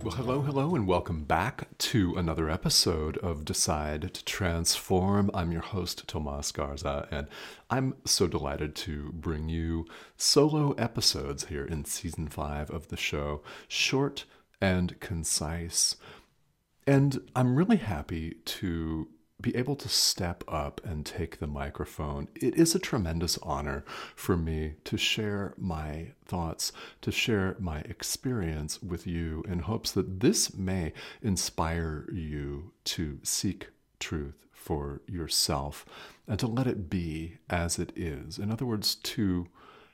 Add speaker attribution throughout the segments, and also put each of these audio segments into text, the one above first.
Speaker 1: Well, hello, hello, and welcome back to another episode of Decide to Transform. I'm your host, Tomas Garza, and I'm so delighted to bring you solo episodes here in season five of the show, short and concise. And I'm really happy to be able to step up and take the microphone. It is a tremendous honor for me to share my thoughts, to share my experience with you in hopes that this may inspire you to seek truth for yourself and to let it be as it is. In other words, to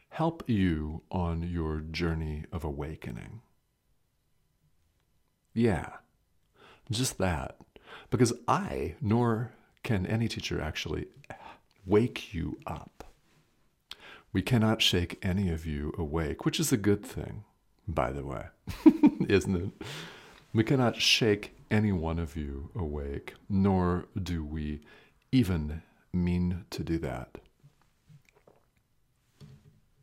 Speaker 1: help you on your journey of awakening. Yeah, just that because I, nor can any teacher actually wake you up. We cannot shake any of you awake, which is a good thing, by the way, isn't it? We cannot shake any one of you awake, nor do we even mean to do that.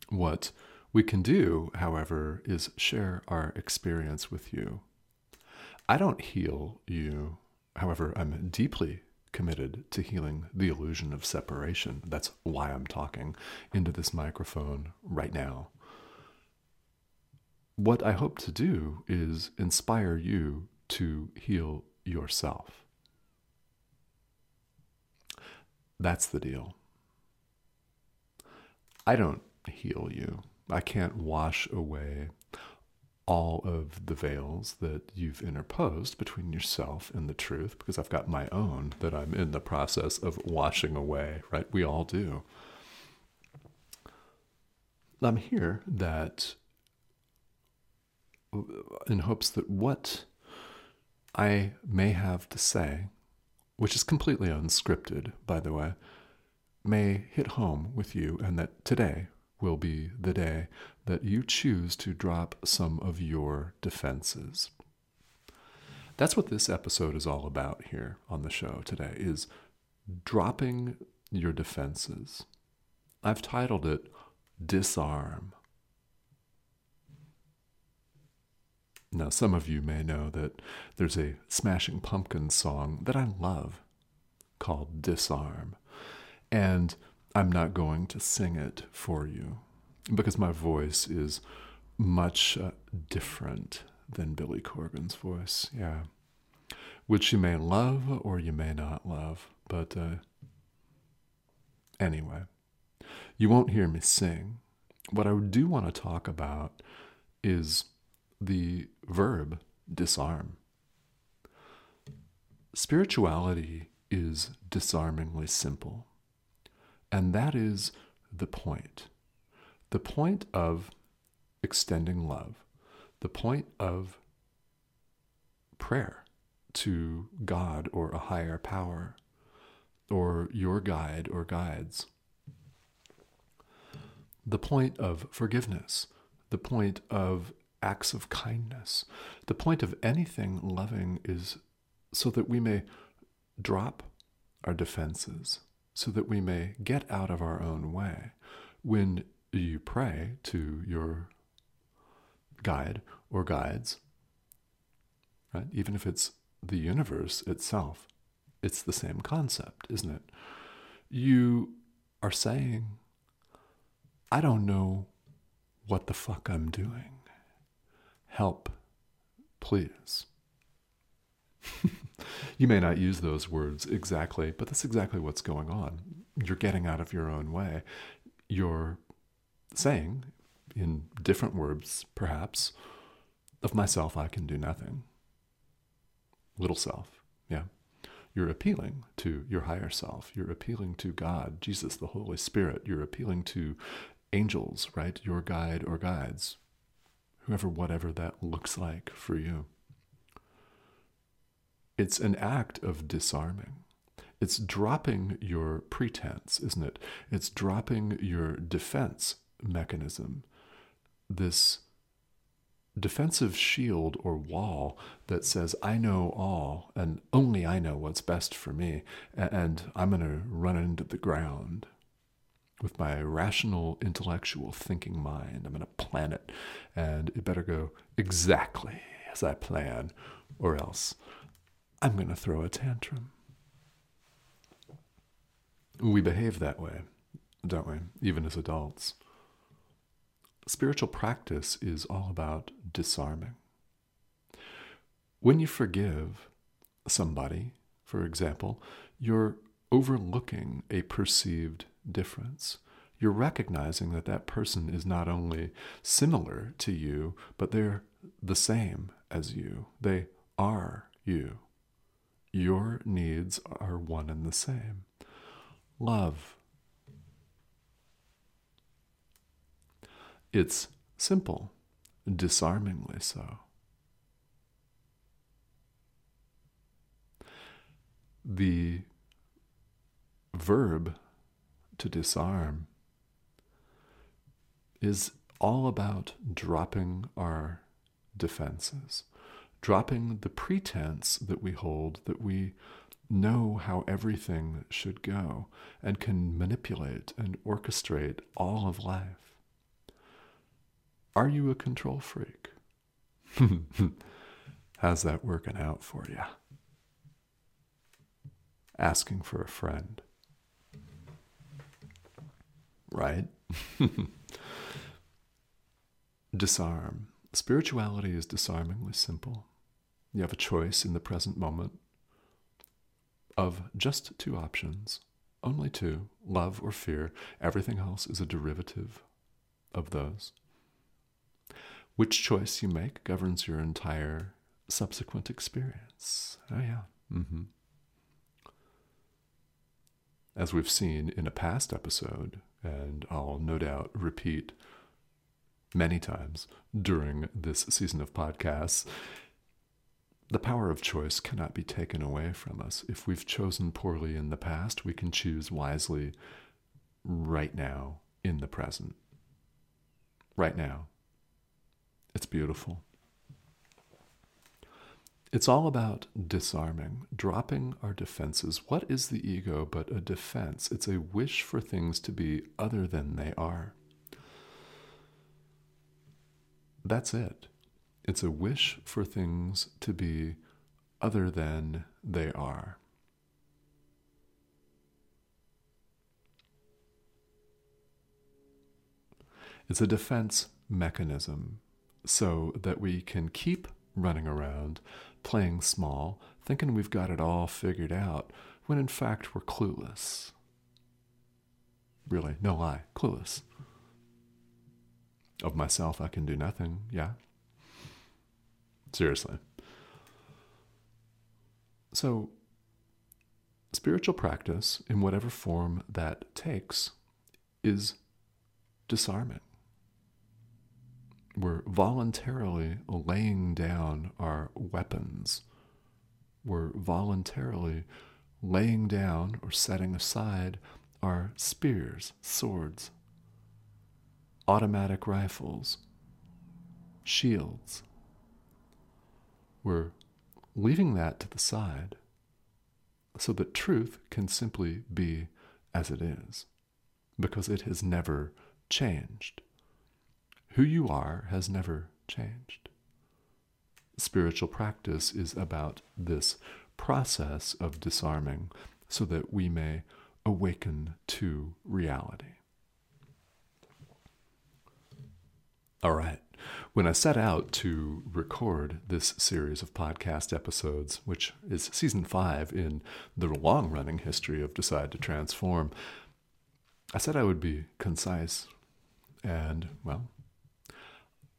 Speaker 1: What we can do, however, is share our experience with you. I don't heal you However, I'm deeply committed to healing the illusion of separation. That's why I'm talking into this microphone right now. What I hope to do is inspire you to heal yourself. That's the deal. I don't heal you. I can't wash away all of the veils that you've interposed between yourself and the truth, because I've got my own that I'm in the process of washing away, right? We all do. I'm here that in hopes that what I may have to say, which is completely unscripted, by the way, may hit home with you, and that today will be the day that you choose to drop some of your defenses. That's what this episode is all about here on the show today is dropping your defenses. I've titled it Disarm. Now, some of you may know that there's a Smashing Pumpkins song that I love called Disarm. And I'm not going to sing it for you because my voice is much uh, different than Billy Corgan's voice. Yeah. Which you may love or you may not love. But uh, anyway, you won't hear me sing. What I do want to talk about is the verb disarm. Spirituality is disarmingly simple. And that is the point. The point of extending love, the point of prayer to God or a higher power or your guide or guides. The point of forgiveness, the point of acts of kindness, the point of anything loving is so that we may drop our defenses so that we may get out of our own way. When you pray to your guide or guides, right? Even if it's the universe itself, it's the same concept, isn't it? You are saying, I don't know what the fuck I'm doing. Help, please. you may not use those words exactly, but that's exactly what's going on. You're getting out of your own way. You're saying, in different words perhaps, of myself I can do nothing. Little self, yeah. You're appealing to your higher self. You're appealing to God, Jesus, the Holy Spirit. You're appealing to angels, right? Your guide or guides, whoever, whatever that looks like for you. It's an act of disarming. It's dropping your pretense, isn't it? It's dropping your defense mechanism. This defensive shield or wall that says, I know all and only I know what's best for me, and I'm going to run into the ground with my rational, intellectual thinking mind. I'm going to plan it, and it better go exactly as I plan, or else I'm going to throw a tantrum. We behave that way, don't we? Even as adults. Spiritual practice is all about disarming. When you forgive somebody, for example, you're overlooking a perceived difference. You're recognizing that that person is not only similar to you, but they're the same as you. They are you. Your needs are one and the same. Love It's simple, disarmingly so. The verb to disarm is all about dropping our defenses, dropping the pretense that we hold that we know how everything should go and can manipulate and orchestrate all of life. Are you a control freak? How's that working out for you? Asking for a friend. Right? Disarm. Spirituality is disarmingly simple. You have a choice in the present moment of just two options, only two love or fear. Everything else is a derivative of those. Which choice you make governs your entire subsequent experience. Oh, yeah. Mm-hmm. As we've seen in a past episode, and I'll no doubt repeat many times during this season of podcasts, the power of choice cannot be taken away from us. If we've chosen poorly in the past, we can choose wisely right now in the present. Right now. It's beautiful. It's all about disarming, dropping our defenses. What is the ego but a defense? It's a wish for things to be other than they are. That's it. It's a wish for things to be other than they are. It's a defense mechanism so that we can keep running around, playing small, thinking we've got it all figured out, when in fact we're clueless. Really, no lie, clueless. Of myself, I can do nothing, yeah? Seriously. So, spiritual practice, in whatever form that takes, is disarming we're voluntarily laying down our weapons. We're voluntarily laying down or setting aside our spears, swords, automatic rifles, shields. We're leaving that to the side so that truth can simply be as it is, because it has never changed. Who you are has never changed. Spiritual practice is about this process of disarming so that we may awaken to reality. All right. When I set out to record this series of podcast episodes, which is season five in the long running history of Decide to Transform, I said I would be concise. And, well,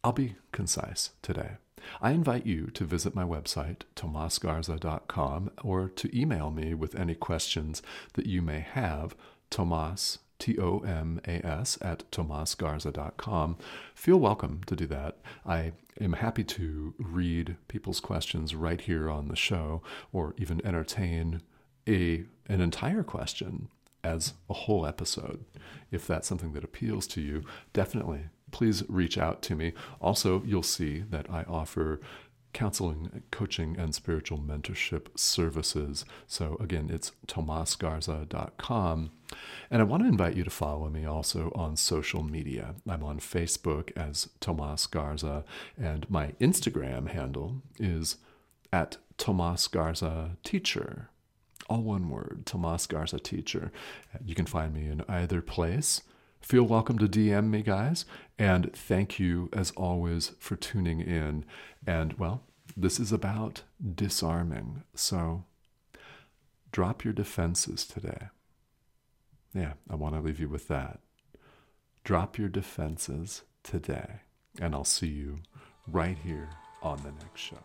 Speaker 1: I'll be concise today. I invite you to visit my website, tomasgarza.com, or to email me with any questions that you may have, tomas, T O M A S, at tomasgarza.com. Feel welcome to do that. I am happy to read people's questions right here on the show or even entertain a, an entire question as a whole episode. If that's something that appeals to you, definitely please reach out to me. Also, you'll see that I offer counseling, coaching, and spiritual mentorship services. So, again, it's tomasgarza.com. And I want to invite you to follow me also on social media. I'm on Facebook as Tomas Garza, and my Instagram handle is at Tomas Garza Teacher. All one word, Tomas Garza Teacher. You can find me in either place. Feel welcome to DM me, guys. And thank you, as always, for tuning in. And, well, this is about disarming. So drop your defenses today. Yeah, I want to leave you with that. Drop your defenses today. And I'll see you right here on the next show.